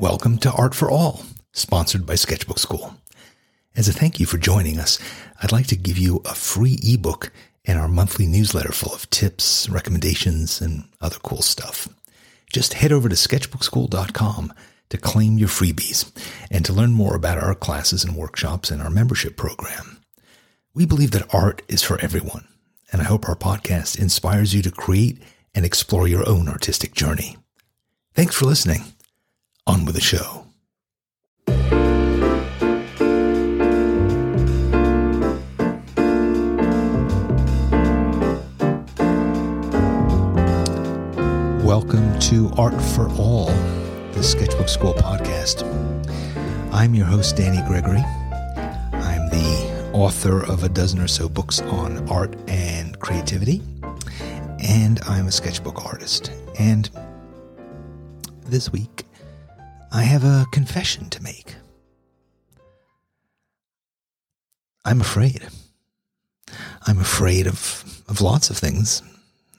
Welcome to Art for All, sponsored by Sketchbook Skool. As a thank you for joining us, I'd like to give you a free ebook and our monthly newsletter full of tips, recommendations, and other cool stuff. Just head over to sketchbookskool.com to claim your freebies and to learn more about our classes and workshops and our membership program. We believe that art is for everyone, and I hope our podcast inspires you to create and explore your own artistic journey. Thanks for listening. On with the show. Welcome to Art for All, the Sketchbook Skool podcast. I'm your host, Danny Gregory. I'm the author of a dozen or so books on art and creativity, and I'm a sketchbook artist. And this week, I have a confession to make. I'm afraid. I'm afraid of, of lots of things,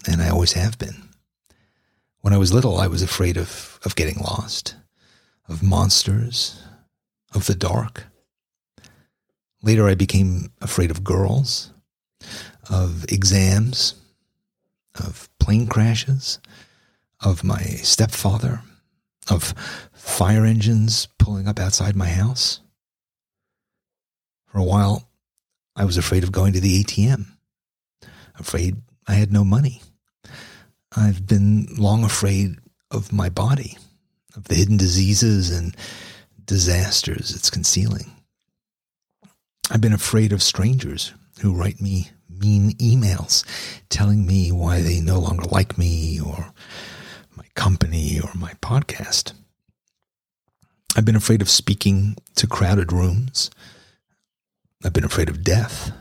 and I always have been. When I was little, I was afraid of, of getting lost, of monsters, of the dark. Later, I became afraid of girls, of exams, of plane crashes, of my stepfather, of fire engines pulling up outside my house. For a while, I was afraid of going to the ATM, afraid I had no money. I've been long afraid of my body, of the hidden diseases and disasters it's concealing. I've been afraid of strangers who write me mean emails telling me why they no longer like me or my company or my podcast. I've been afraid of speaking to crowded rooms. I've been afraid of death,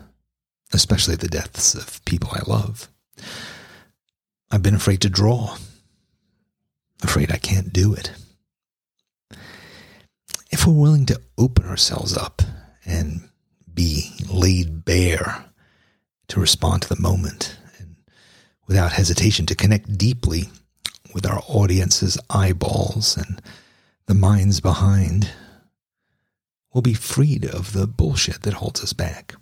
especially the deaths of people I love. I've been afraid to draw, afraid I can't do it. If we're willing to open ourselves up and be laid bare to respond to the moment and without hesitation to connect deeply with our audience's eyeballs and the minds behind, we'll be freed of the bullshit that holds us back.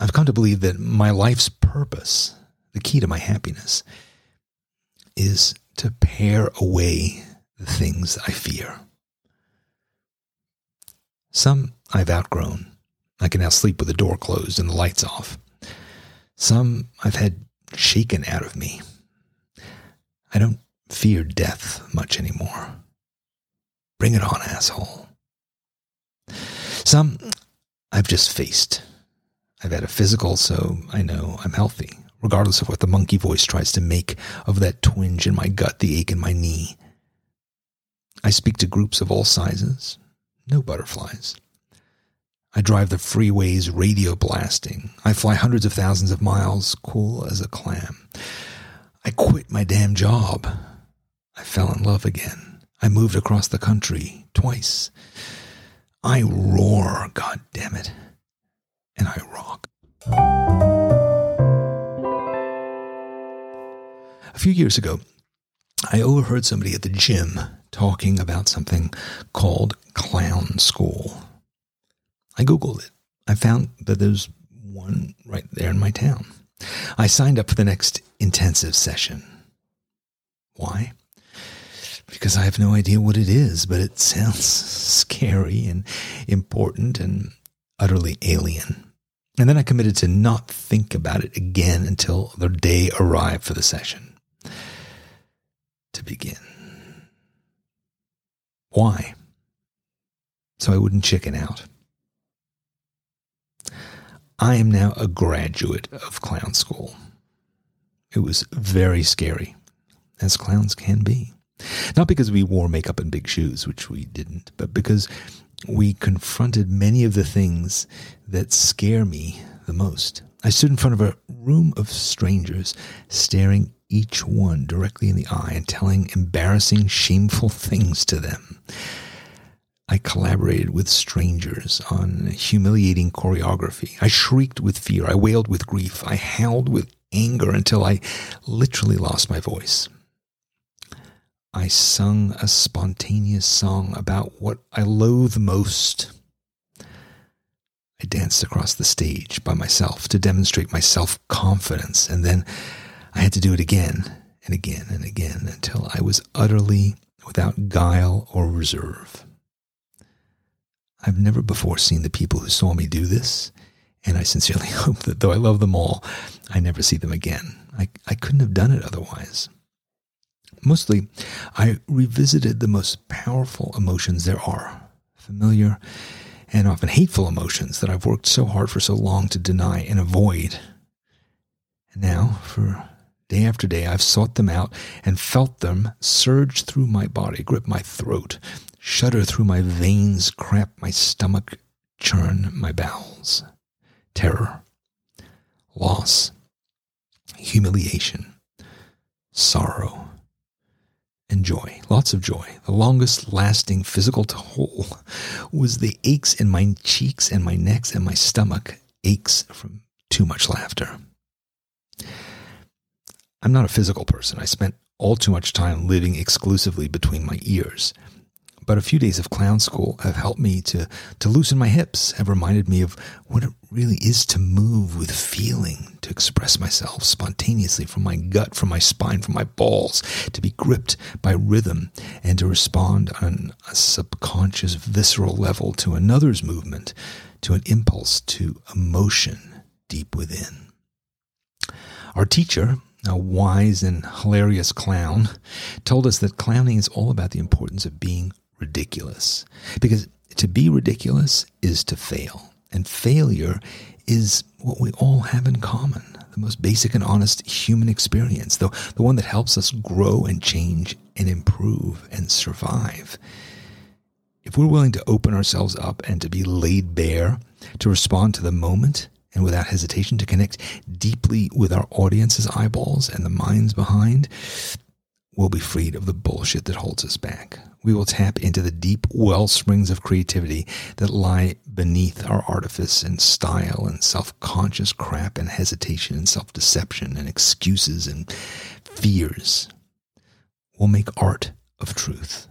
I've come to believe that my life's purpose the key to my happiness is to pare away the things I fear. Some I've outgrown. I can now sleep with the door closed and the lights off. Some I've had shaken out of me. I don't fear death much anymore. Bring it on, asshole. Some I've just faced. I've had a physical, so I know I'm healthy regardless of what the monkey voice tries to make of that twinge in my gut, the ache in my knee. I speak to groups of all sizes, no butterflies. I drive the freeways radio blasting. I fly hundreds of thousands of miles, cool as a clam. My damn job. I fell in love again. I moved across the country twice. I roar, god damn it. And I rock. A few years ago, I overheard somebody at the gym talking about something called clown school. I Googled it. I found that there's one right there in my town. I signed up for the next intensive session. Why? Because I have no idea what it is, but it sounds scary and important and utterly alien. And then I committed to not think about it again until the day arrived for the session to begin. Why? So I wouldn't chicken out. I am now a graduate of clown school. It was very scary, as clowns can be. Not because we wore makeup and big shoes, which we didn't, but because we confronted many of the things that scare me the most. I stood in front of a room of strangers, staring each one directly in the eye and telling embarrassing, shameful things to them. I collaborated with strangers on humiliating choreography. I shrieked with fear. I wailed with grief. I howled with anger until I literally lost my voice. I sung a spontaneous song about what I loathe most. I danced across the stage by myself to demonstrate my self confidence, and then I had to do it again and again and again until I was utterly without guile or reserve. I've never before seen the people who saw me do this, and I sincerely hope that though I love them all, I never see them again. I, I couldn't have done it otherwise. Mostly, I revisited the most powerful emotions there are familiar and often hateful emotions that I've worked so hard for so long to deny and avoid. And now, for day after day, I've sought them out and felt them surge through my body, grip my throat, shudder through my veins, cramp my stomach, churn my bowels. Terror, loss, humiliation, sorrow, joy, lots of joy. The longest lasting physical toll was the aches in my cheeks and my necks and my stomach, aches from too much laughter. I'm not a physical person. I spent all too much time living exclusively between my ears. But a few days of clown school have helped me to, to loosen my hips, have reminded me of what it really is to move with feeling, to express myself spontaneously from my gut, from my spine, from my balls, to be gripped by rhythm, and to respond on a subconscious, visceral level to another's movement, to an impulse, to emotion deep within. Our teacher, a wise and hilarious clown, told us that clowning is all about the importance of being ridiculous. Because to be ridiculous is to fail. And failure is what we all have in common the most basic and honest human experience, the, the one that helps us grow and change and improve and survive. If we're willing to open ourselves up and to be laid bare, to respond to the moment, and without hesitation to connect deeply with our audience's eyeballs and the minds behind, we'll be freed of the bullshit that holds us back. We will tap into the deep well springs of creativity that lie beneath our artifice and style and self conscious crap and hesitation and self deception and excuses and fears. We'll make art of truth.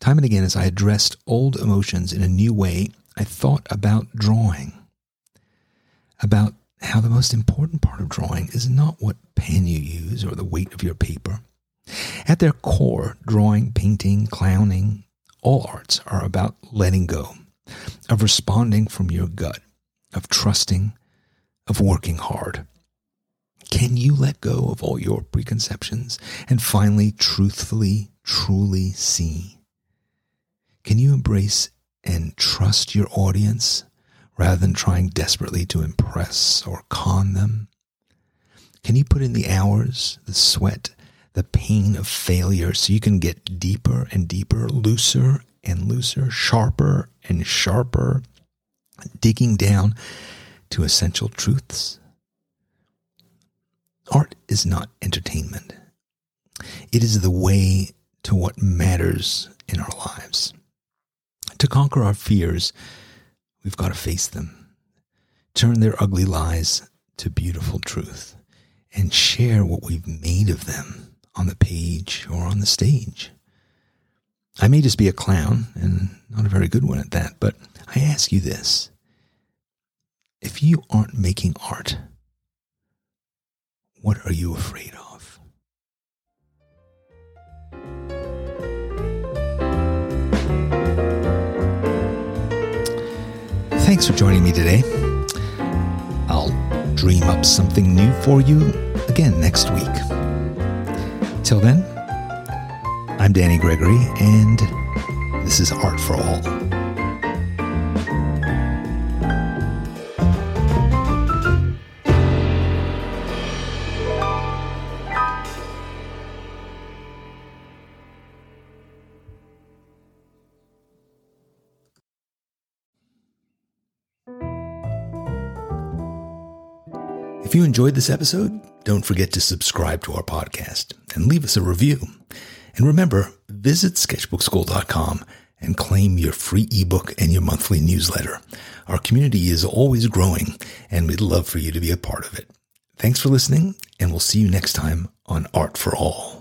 Time and again, as I addressed old emotions in a new way, I thought about drawing, about how the most important part of drawing is not what pen you use or the weight of your paper. At their core, drawing, painting, clowning, all arts are about letting go, of responding from your gut, of trusting, of working hard. Can you let go of all your preconceptions and finally, truthfully, truly see? Can you embrace and trust your audience rather than trying desperately to impress or con them? Can you put in the hours, the sweat, the pain of failure so you can get deeper and deeper, looser and looser, sharper and sharper, digging down to essential truths? Art is not entertainment. It is the way to what matters in our lives. To conquer our fears, We've got to face them, turn their ugly lies to beautiful truth, and share what we've made of them on the page or on the stage. I may just be a clown, and not a very good one at that, but I ask you this. If you aren't making art, what are you afraid of? Thanks for joining me today. I'll dream up something new for you again next week. Till then, I'm Danny Gregory, and this is Art for All. If you enjoyed this episode, don't forget to subscribe to our podcast and leave us a review. And remember, visit sketchbookskool.com and claim your free ebook and your monthly newsletter. Our community is always growing, and we'd love for you to be a part of it. Thanks for listening, and we'll see you next time on Art for All.